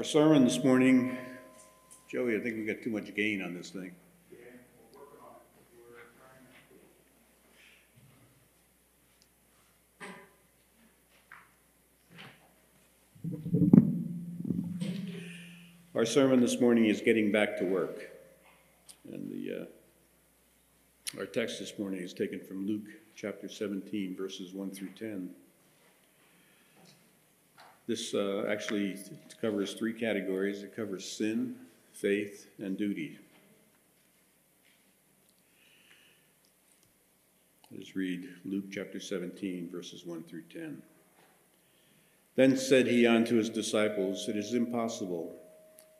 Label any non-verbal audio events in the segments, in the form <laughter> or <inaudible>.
Our sermon this morning, Joey, I think we got too much gain on this thing. Our sermon this morning is getting back to work. And the, uh, our text this morning is taken from Luke chapter 17, verses 1 through 10. This uh, actually covers three categories it covers sin, faith, and duty. Let's read Luke chapter 17, verses 1 through 10. Then said he unto his disciples, It is impossible,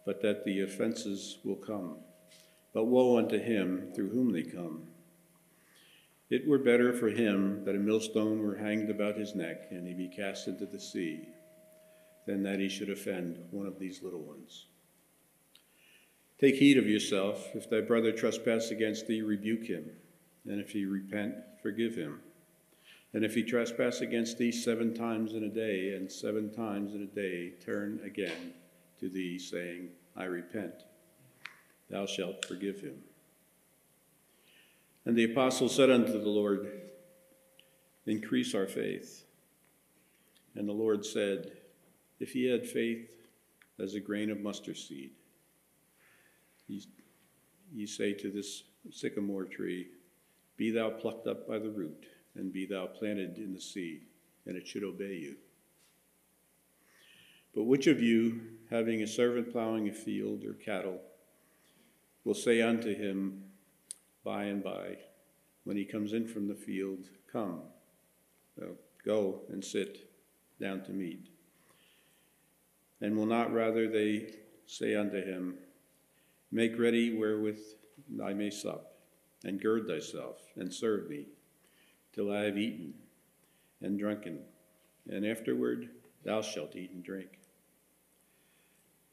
but that the offenses will come. But woe unto him through whom they come. It were better for him that a millstone were hanged about his neck, and he be cast into the sea than that he should offend one of these little ones. Take heed of yourself. If thy brother trespass against thee, rebuke him. And if he repent, forgive him. And if he trespass against thee seven times in a day, and seven times in a day turn again to thee, saying, I repent, thou shalt forgive him. And the apostle said unto the Lord, Increase our faith. And the Lord said, if he had faith as a grain of mustard seed, ye, say to this sycamore tree, Be thou plucked up by the root, and be thou planted in the sea, and it should obey you. But which of you, having a servant plowing a field or cattle, will say unto him by and by, when he comes in from the field, Come, uh, go and sit down to meat? And will not rather they say unto him, Make ready wherewith I may sup, and gird thyself, and serve me, till I have eaten and drunken, and afterward thou shalt eat and drink.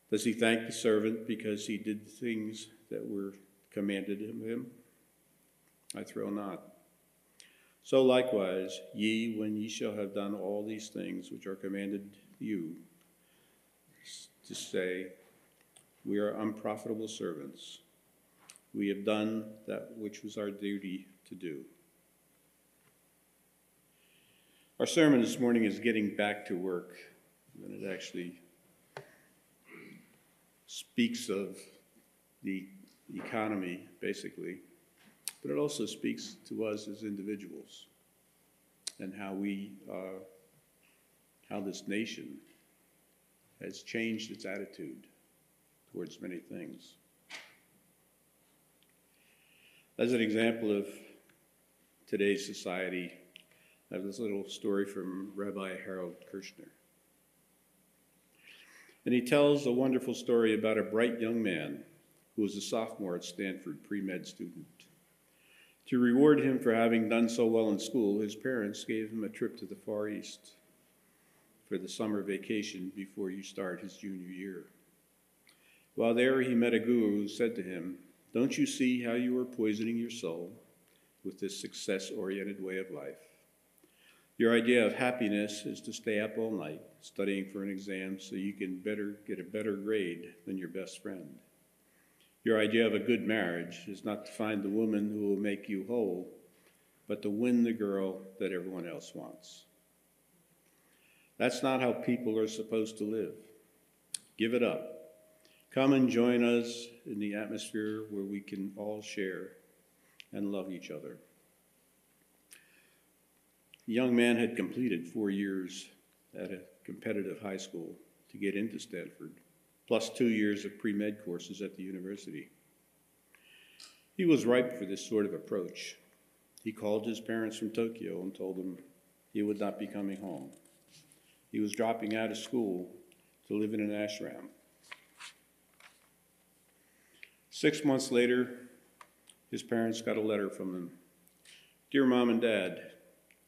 Does he thank the servant because he did things that were commanded of him? I throw not. So likewise, ye, when ye shall have done all these things which are commanded you, to say, We are unprofitable servants. We have done that which was our duty to do. Our sermon this morning is getting back to work, and it actually speaks of the economy, basically, but it also speaks to us as individuals and how we, uh, how this nation has changed its attitude towards many things. As an example of today's society, I have this little story from Rabbi Harold Kushner. And he tells a wonderful story about a bright young man who was a sophomore at Stanford, pre med student. To reward him for having done so well in school, his parents gave him a trip to the Far East for the summer vacation before you start his junior year. While there, he met a guru who said to him, Don't you see how you are poisoning your soul with this success oriented way of life? Your idea of happiness is to stay up all night studying for an exam so you can better get a better grade than your best friend. Your idea of a good marriage is not to find the woman who will make you whole, but to win the girl that everyone else wants. That's not how people are supposed to live. Give it up. Come and join us in the atmosphere where we can all share and love each other. The young man had completed four years at a competitive high school to get into Stanford, plus two years of pre med courses at the university. He was ripe for this sort of approach. He called his parents from Tokyo and told them he would not be coming home. He was dropping out of school to live in an ashram. Six months later, his parents got a letter from him Dear Mom and Dad,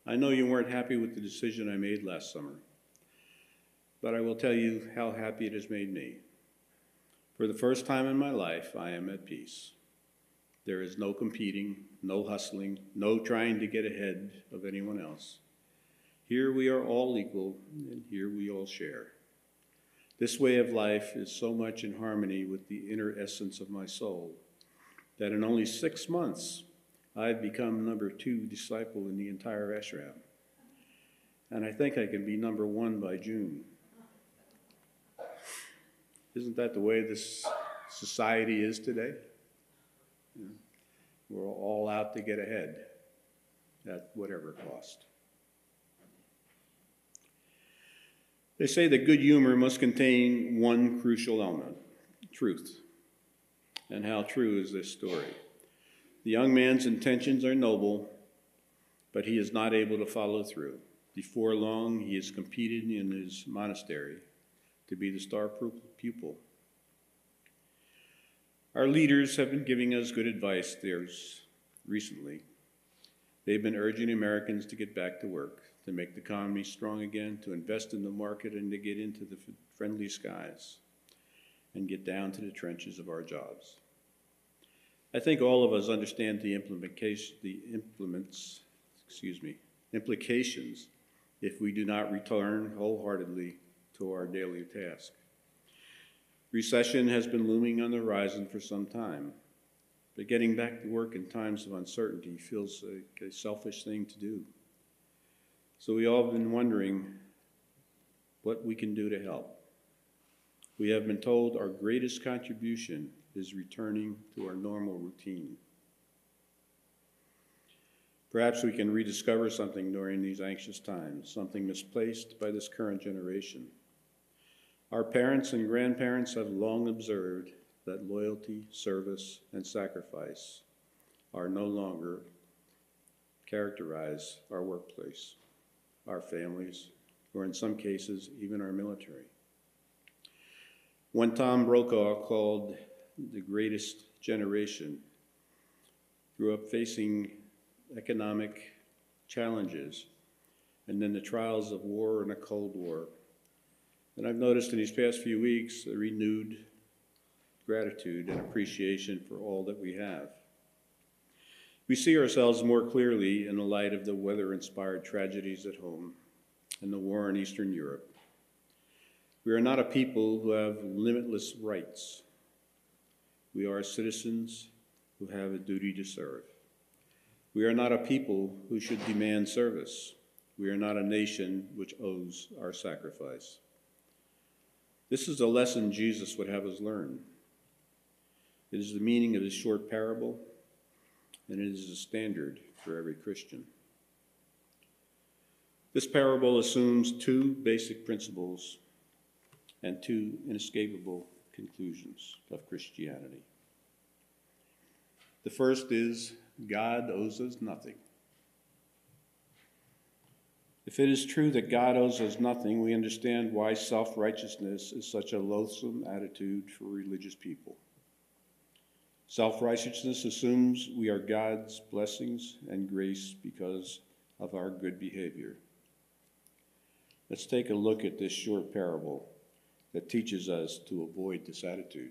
I know you weren't happy with the decision I made last summer, but I will tell you how happy it has made me. For the first time in my life, I am at peace. There is no competing, no hustling, no trying to get ahead of anyone else. Here we are all equal, and here we all share. This way of life is so much in harmony with the inner essence of my soul that in only six months I've become number two disciple in the entire ashram. And I think I can be number one by June. Isn't that the way this society is today? We're all out to get ahead at whatever cost. They say that good humor must contain one crucial element truth. And how true is this story? The young man's intentions are noble, but he is not able to follow through. Before long, he is competing in his monastery to be the star pupil. Our leaders have been giving us good advice There's recently. They've been urging Americans to get back to work, to make the economy strong again, to invest in the market, and to get into the friendly skies and get down to the trenches of our jobs. I think all of us understand the the implements, excuse me, implications if we do not return wholeheartedly to our daily task. Recession has been looming on the horizon for some time, but getting back to work in times of uncertainty feels like a selfish thing to do. So we all have been wondering what we can do to help. We have been told our greatest contribution is returning to our normal routine. Perhaps we can rediscover something during these anxious times, something misplaced by this current generation. Our parents and grandparents have long observed that loyalty, service, and sacrifice are no longer characterize our workplace, our families, or in some cases, even our military. One Tom Brokaw called the greatest generation grew up facing economic challenges and then the trials of war and a Cold War. And I've noticed in these past few weeks a renewed gratitude and appreciation for all that we have. We see ourselves more clearly in the light of the weather inspired tragedies at home and the war in Eastern Europe. We are not a people who have limitless rights. We are citizens who have a duty to serve. We are not a people who should demand service. We are not a nation which owes our sacrifice. This is a lesson Jesus would have us learn. It is the meaning of this short parable, and it is a standard for every Christian. This parable assumes two basic principles and two inescapable conclusions of Christianity. The first is God owes us nothing. If it is true that God owes us nothing, we understand why self righteousness is such a loathsome attitude for religious people. Self righteousness assumes we are God's blessings and grace because of our good behavior. Let's take a look at this short parable that teaches us to avoid this attitude.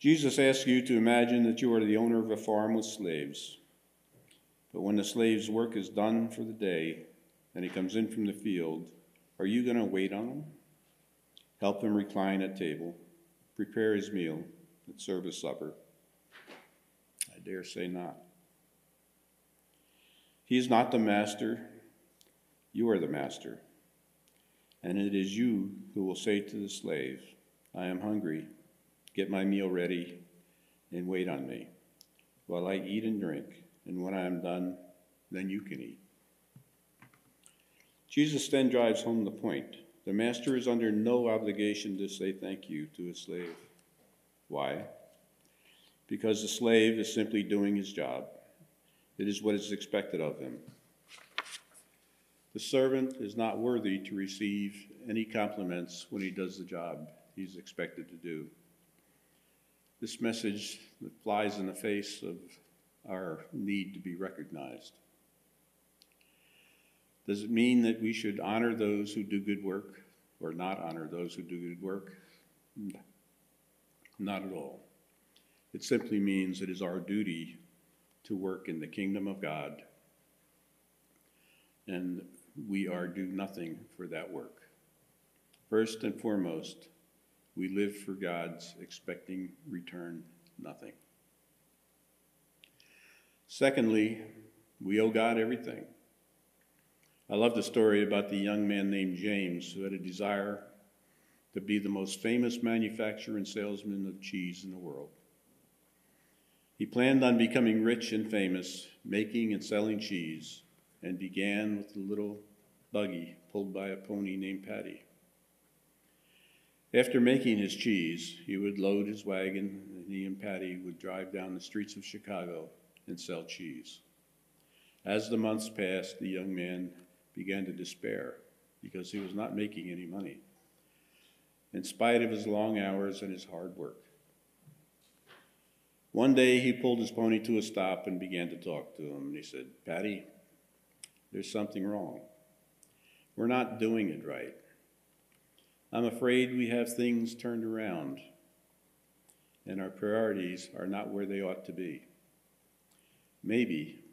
Jesus asks you to imagine that you are the owner of a farm with slaves. But when the slave's work is done for the day and he comes in from the field, are you going to wait on him? Help him recline at table, prepare his meal, serve his supper? I dare say not. He is not the master, you are the master. And it is you who will say to the slave, I am hungry, get my meal ready, and wait on me, while I eat and drink, and when I am done, then you can eat. Jesus then drives home the point. The master is under no obligation to say thank you to a slave. Why? Because the slave is simply doing his job. It is what is expected of him. The servant is not worthy to receive any compliments when he does the job he's expected to do. This message flies in the face of our need to be recognized. Does it mean that we should honor those who do good work or not honor those who do good work? Not at all. It simply means it is our duty to work in the kingdom of God and we are do nothing for that work. First and foremost, we live for God's expecting return nothing. Secondly, we owe God everything. I love the story about the young man named James who had a desire to be the most famous manufacturer and salesman of cheese in the world. He planned on becoming rich and famous, making and selling cheese, and began with a little buggy pulled by a pony named Patty. After making his cheese, he would load his wagon, and he and Patty would drive down the streets of Chicago and sell cheese. As the months passed, the young man began to despair because he was not making any money, in spite of his long hours and his hard work. One day he pulled his pony to a stop and began to talk to him. And he said, Patty, there's something wrong. We're not doing it right. I'm afraid we have things turned around, and our priorities are not where they ought to be. Maybe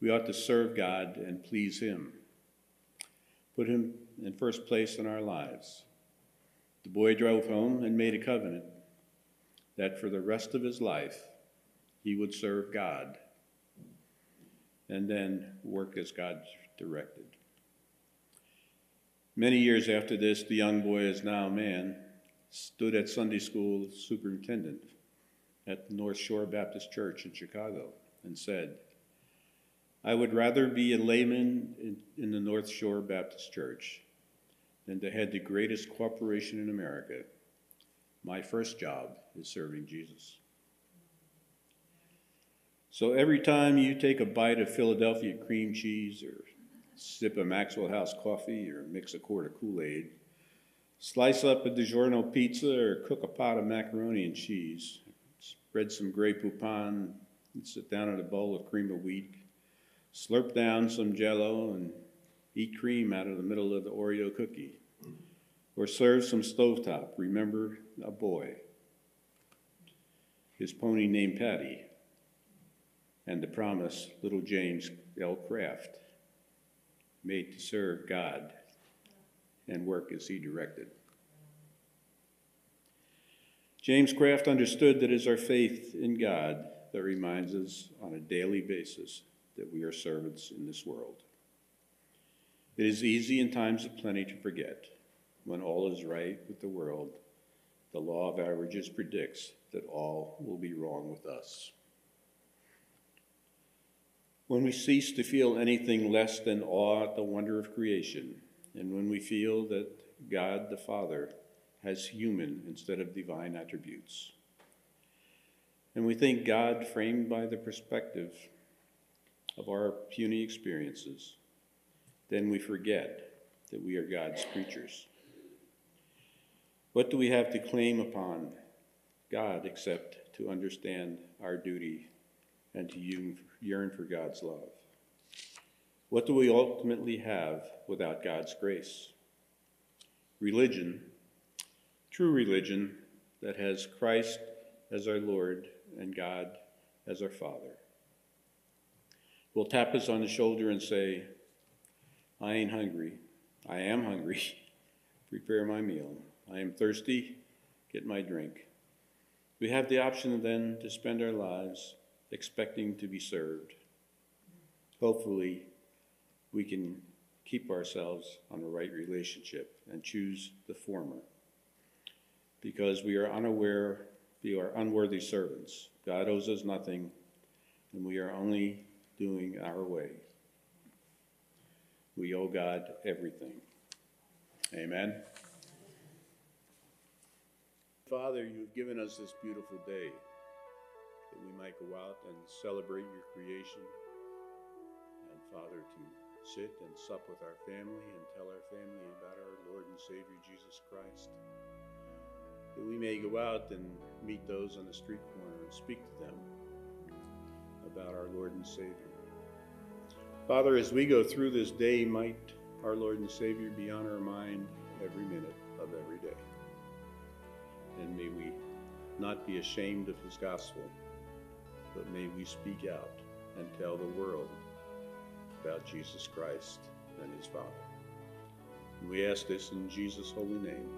we ought to serve God and please Him, put Him in first place in our lives. The boy drove home and made a covenant that for the rest of his life he would serve God and then work as God directed. Many years after this, the young boy, is now a man, stood at Sunday school superintendent at North Shore Baptist Church in Chicago and said, I would rather be a layman in, in the North Shore Baptist Church than to head the greatest corporation in America. My first job is serving Jesus. So every time you take a bite of Philadelphia cream cheese or sip a Maxwell House coffee or mix a quart of Kool Aid, slice up a DiGiorno pizza or cook a pot of macaroni and cheese, spread some Grey Poupon, and sit down at a bowl of cream of wheat, slurp down some jello, and eat cream out of the middle of the Oreo cookie. Or serve some stovetop. Remember a boy, his pony named Patty, and the promise little James L. Kraft, made to serve God and work as he directed. James Kraft understood that it is our faith in God that reminds us on a daily basis that we are servants in this world. It is easy in times of plenty to forget. When all is right with the world, the law of averages predicts that all will be wrong with us. When we cease to feel anything less than awe at the wonder of creation, and when we feel that God the Father has human instead of divine attributes, and we think God framed by the perspective of our puny experiences, then we forget that we are God's creatures. What do we have to claim upon God except to understand our duty and to yearn for God's love. What do we ultimately have without God's grace? Religion, true religion that has Christ as our Lord and God as our Father. Will tap us on the shoulder and say, I ain't hungry. I am hungry. <laughs> Prepare my meal. I am thirsty. Get my drink. We have the option then to spend our lives expecting to be served. Hopefully, we can keep ourselves on the right relationship and choose the former. Because we are unaware, we are unworthy servants. God owes us nothing, and we are only doing our way. We owe God everything. Amen. Father, you've given us this beautiful day that we might go out and celebrate your creation. And Father, to sit and sup with our family and tell our family about our Lord and Savior Jesus Christ. That we may go out and meet those on the street corner and speak to them about our Lord and Savior. Father, as we go through this day, might our Lord and Savior be on our mind every minute of every day and may we not be ashamed of his gospel, but may we speak out and tell the world about Jesus Christ and his Father. We ask this in Jesus' holy name.